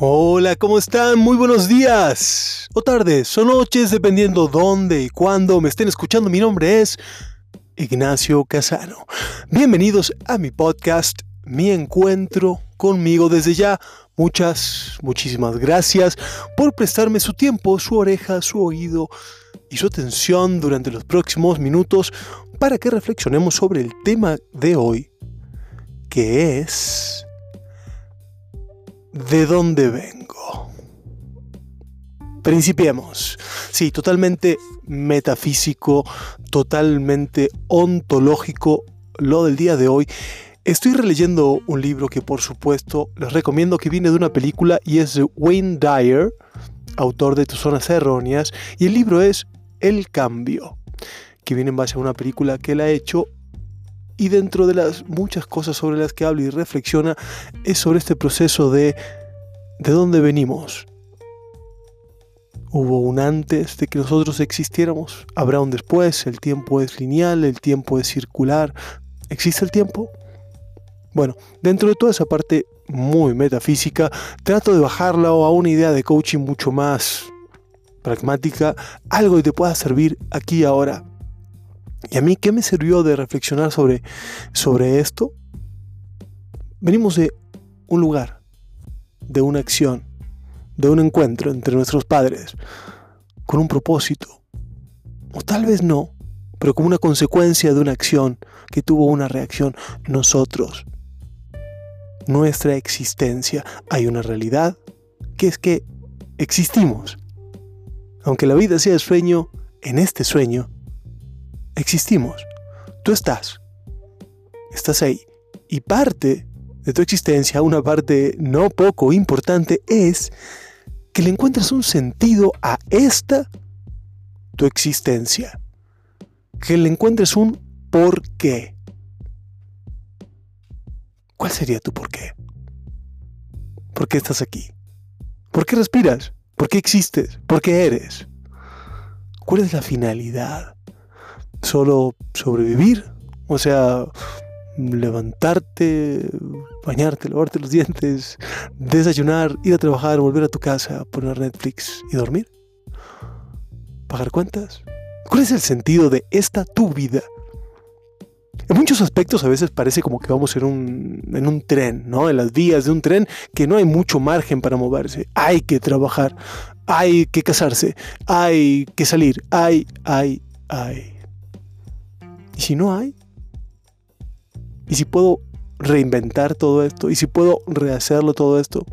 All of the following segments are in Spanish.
Hola, ¿cómo están? Muy buenos días. O tardes, o noches, dependiendo dónde y cuándo me estén escuchando. Mi nombre es Ignacio Casano. Bienvenidos a mi podcast, Mi Encuentro conmigo desde ya. Muchas, muchísimas gracias por prestarme su tiempo, su oreja, su oído y su atención durante los próximos minutos para que reflexionemos sobre el tema de hoy, que es ¿De dónde vengo? Principiemos. Sí, totalmente metafísico, totalmente ontológico lo del día de hoy. Estoy releyendo un libro que por supuesto les recomiendo que viene de una película y es de Wayne Dyer, autor de Tus Zonas Erróneas, y el libro es El Cambio, que viene en base a una película que él ha hecho y dentro de las muchas cosas sobre las que habla y reflexiona es sobre este proceso de de dónde venimos. Hubo un antes de que nosotros existiéramos, habrá un después, el tiempo es lineal, el tiempo es circular. ¿Existe el tiempo? Bueno, dentro de toda esa parte muy metafísica, trato de bajarla a una idea de coaching mucho más pragmática, algo que te pueda servir aquí y ahora. ¿Y a mí qué me sirvió de reflexionar sobre, sobre esto? Venimos de un lugar, de una acción, de un encuentro entre nuestros padres, con un propósito. O tal vez no, pero como una consecuencia de una acción que tuvo una reacción nosotros. Nuestra existencia. Hay una realidad que es que existimos. Aunque la vida sea sueño, en este sueño existimos. Tú estás. Estás ahí. Y parte de tu existencia, una parte no poco importante, es que le encuentres un sentido a esta tu existencia. Que le encuentres un por qué. ¿Cuál sería tu por qué? ¿Por qué estás aquí? ¿Por qué respiras? ¿Por qué existes? ¿Por qué eres? ¿Cuál es la finalidad? Solo sobrevivir, o sea, levantarte, bañarte, lavarte los dientes, desayunar, ir a trabajar, volver a tu casa, poner Netflix y dormir. ¿Pagar cuentas? ¿Cuál es el sentido de esta tu vida? En muchos aspectos a veces parece como que vamos en un, en un tren, ¿no? En las vías de un tren que no hay mucho margen para moverse. Hay que trabajar, hay que casarse, hay que salir, hay, hay, hay. ¿Y si no hay? ¿Y si puedo reinventar todo esto? ¿Y si puedo rehacerlo todo esto?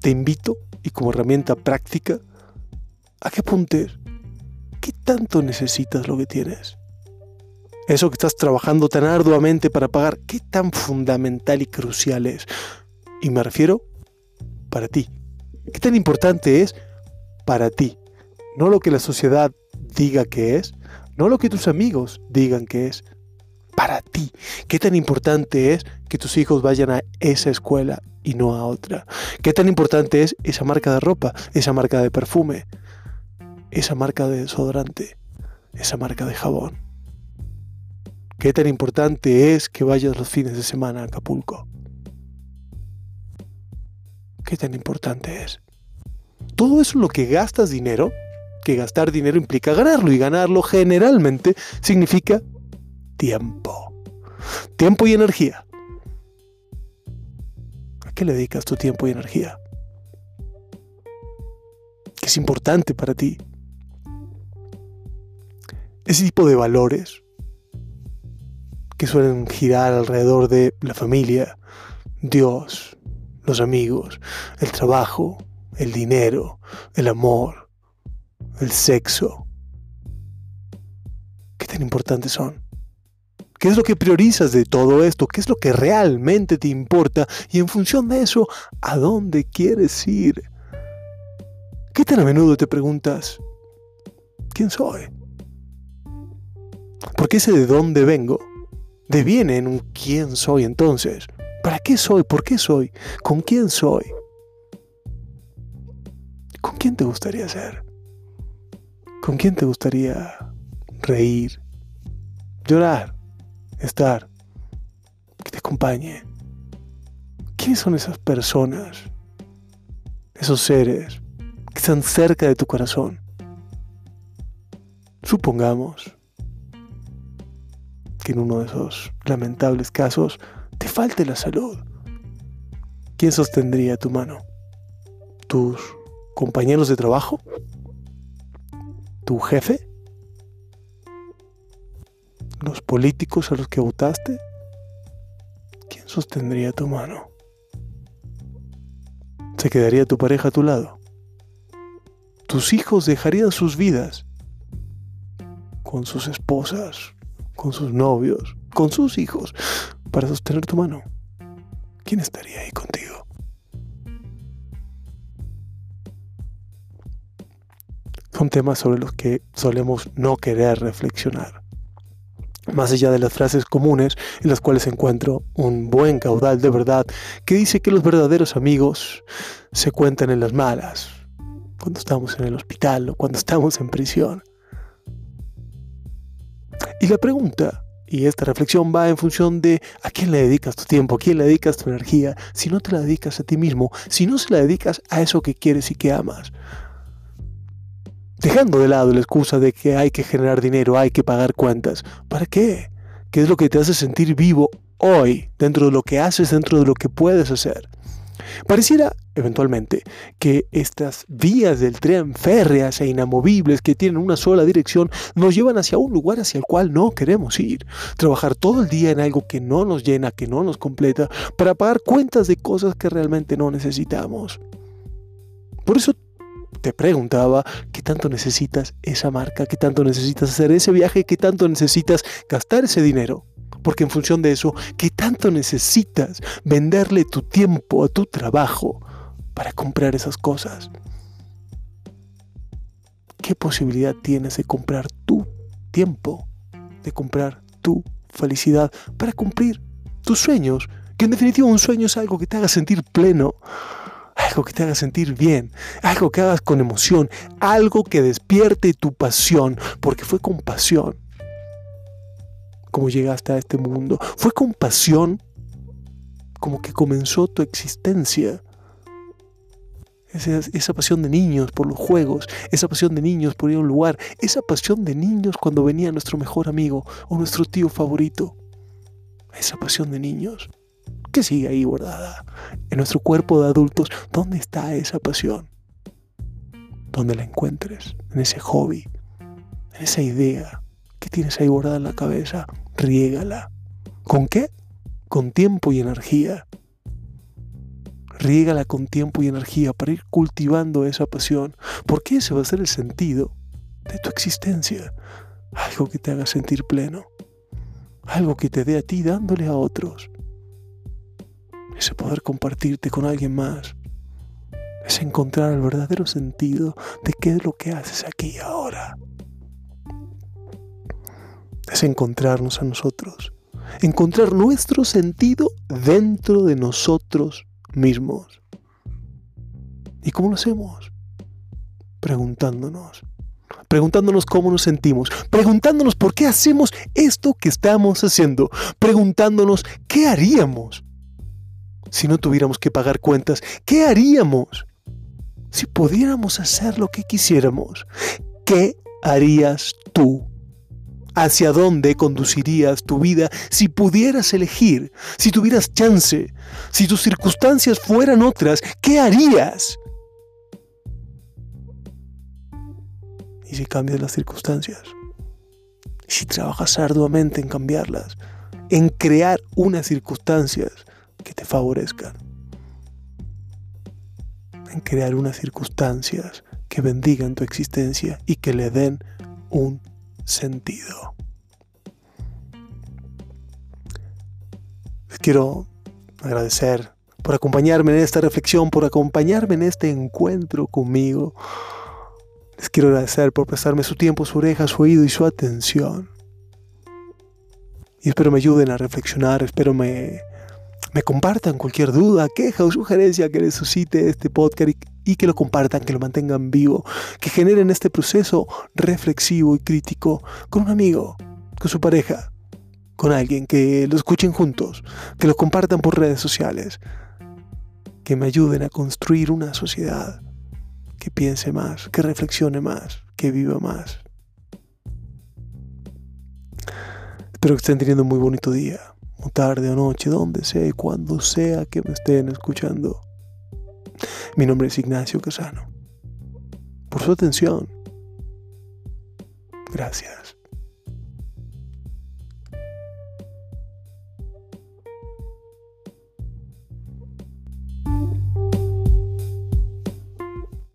Te invito, y como herramienta práctica, a que apuntes qué tanto necesitas lo que tienes. Eso que estás trabajando tan arduamente para pagar, qué tan fundamental y crucial es. Y me refiero para ti. ¿Qué tan importante es para ti? No lo que la sociedad diga que es, no lo que tus amigos digan que es para ti. ¿Qué tan importante es que tus hijos vayan a esa escuela y no a otra? ¿Qué tan importante es esa marca de ropa, esa marca de perfume, esa marca de desodorante, esa marca de jabón? ¿Qué tan importante es que vayas los fines de semana a Acapulco? ¿Qué tan importante es? Todo eso lo que gastas dinero que gastar dinero implica ganarlo y ganarlo generalmente significa tiempo. Tiempo y energía. ¿A qué le dedicas tu tiempo y energía? ¿Qué es importante para ti? Ese tipo de valores que suelen girar alrededor de la familia, Dios, los amigos, el trabajo, el dinero, el amor, el sexo. ¿Qué tan importantes son? ¿Qué es lo que priorizas de todo esto? ¿Qué es lo que realmente te importa? Y en función de eso, ¿a dónde quieres ir? ¿Qué tan a menudo te preguntas, ¿quién soy? Porque ese de dónde vengo deviene en un quién soy entonces. ¿Para qué soy? ¿Por qué soy? ¿Con quién soy? ¿Con quién te gustaría ser? ¿Con quién te gustaría reír, llorar, estar, que te acompañe, ¿Quiénes son esas personas? Esos seres que están cerca de tu corazón. Supongamos que en uno de esos lamentables casos te falte la salud. ¿Quién sostendría tu mano? ¿Tus compañeros de trabajo? ¿Tu jefe? ¿Los políticos a los que votaste? ¿Quién sostendría tu mano? ¿Se quedaría tu pareja a tu lado? ¿Tus hijos dejarían sus vidas con sus esposas, con sus novios, con sus hijos, para sostener tu mano? ¿Quién estaría ahí contigo? Son temas sobre los que solemos no querer reflexionar. Más allá de las frases comunes en las cuales encuentro un buen caudal de verdad que dice que los verdaderos amigos se cuentan en las malas, cuando estamos en el hospital o cuando estamos en prisión. Y la pregunta, y esta reflexión va en función de a quién le dedicas tu tiempo, a quién le dedicas tu energía, si no te la dedicas a ti mismo, si no se la dedicas a eso que quieres y que amas. Dejando de lado la excusa de que hay que generar dinero, hay que pagar cuentas. ¿Para qué? ¿Qué es lo que te hace sentir vivo hoy, dentro de lo que haces, dentro de lo que puedes hacer? Pareciera, eventualmente, que estas vías del tren férreas e inamovibles que tienen una sola dirección nos llevan hacia un lugar hacia el cual no queremos ir. Trabajar todo el día en algo que no nos llena, que no nos completa, para pagar cuentas de cosas que realmente no necesitamos. Por eso te preguntaba qué tanto necesitas esa marca, qué tanto necesitas hacer ese viaje, qué tanto necesitas gastar ese dinero. Porque en función de eso, ¿qué tanto necesitas venderle tu tiempo a tu trabajo para comprar esas cosas? ¿Qué posibilidad tienes de comprar tu tiempo, de comprar tu felicidad para cumplir tus sueños? Que en definitiva un sueño es algo que te haga sentir pleno, algo que te haga sentir bien, algo que hagas con emoción, algo que despierte tu pasión, porque fue con pasión como llegaste a este mundo. Fue con pasión como que comenzó tu existencia. Esa, pasión de niños por los juegos, esa pasión de niños por ir a un lugar, esa pasión de niños cuando venía nuestro mejor amigo o nuestro tío favorito. Esa pasión de niños que sigue ahí guardada en nuestro cuerpo de adultos. ¿Dónde está esa pasión? Donde la encuentres, en ese hobby, en esa idea, que tienes ahí guardada en la cabeza, riégala. ¿Con qué? Con tiempo y energía. Riégala con tiempo y energía para ir cultivando esa pasión, porque ese va a ser el sentido de tu existencia. Algo que te haga sentir pleno. Algo que te dé a ti dándole a otros. Ese poder compartirte con alguien más. Es encontrar el verdadero sentido de qué es lo que haces aquí y ahora es encontrarnos a nosotros, encontrar nuestro sentido dentro de nosotros mismos. ¿Y cómo lo hacemos? Preguntándonos, preguntándonos cómo nos sentimos, preguntándonos por qué hacemos esto que estamos haciendo, preguntándonos qué haríamos si no tuviéramos que pagar cuentas, qué haríamos si pudiéramos hacer lo que quisiéramos, qué harías tú hacia dónde conducirías tu vida si pudieras elegir, si tuvieras chance, si tus circunstancias fueran otras, ¿qué harías? ¿Y si cambias las circunstancias? ¿Y si trabajas arduamente en cambiarlas? En crear unas circunstancias que te favorezcan. En crear unas circunstancias que bendigan tu existencia y que le den un sentido. Les quiero agradecer por acompañarme en esta reflexión, por acompañarme en este encuentro conmigo. Les quiero agradecer por prestarme su tiempo, su oreja, su oído y su atención. Y espero me ayuden a reflexionar, espero me, me compartan cualquier duda, queja o sugerencia que les suscite este podcast y que lo compartan, que lo mantengan vivo, que generen este proceso reflexivo y crítico con un amigo, con su pareja, con alguien, que lo escuchen juntos, que lo compartan por redes sociales, que me ayuden a construir una sociedad que piense más, que reflexione más, que viva más. Espero que estén teniendo un muy bonito día, o tarde o noche, donde sea y cuando sea que me estén escuchando. Mi nombre es Ignacio Casano. Por su atención. Gracias.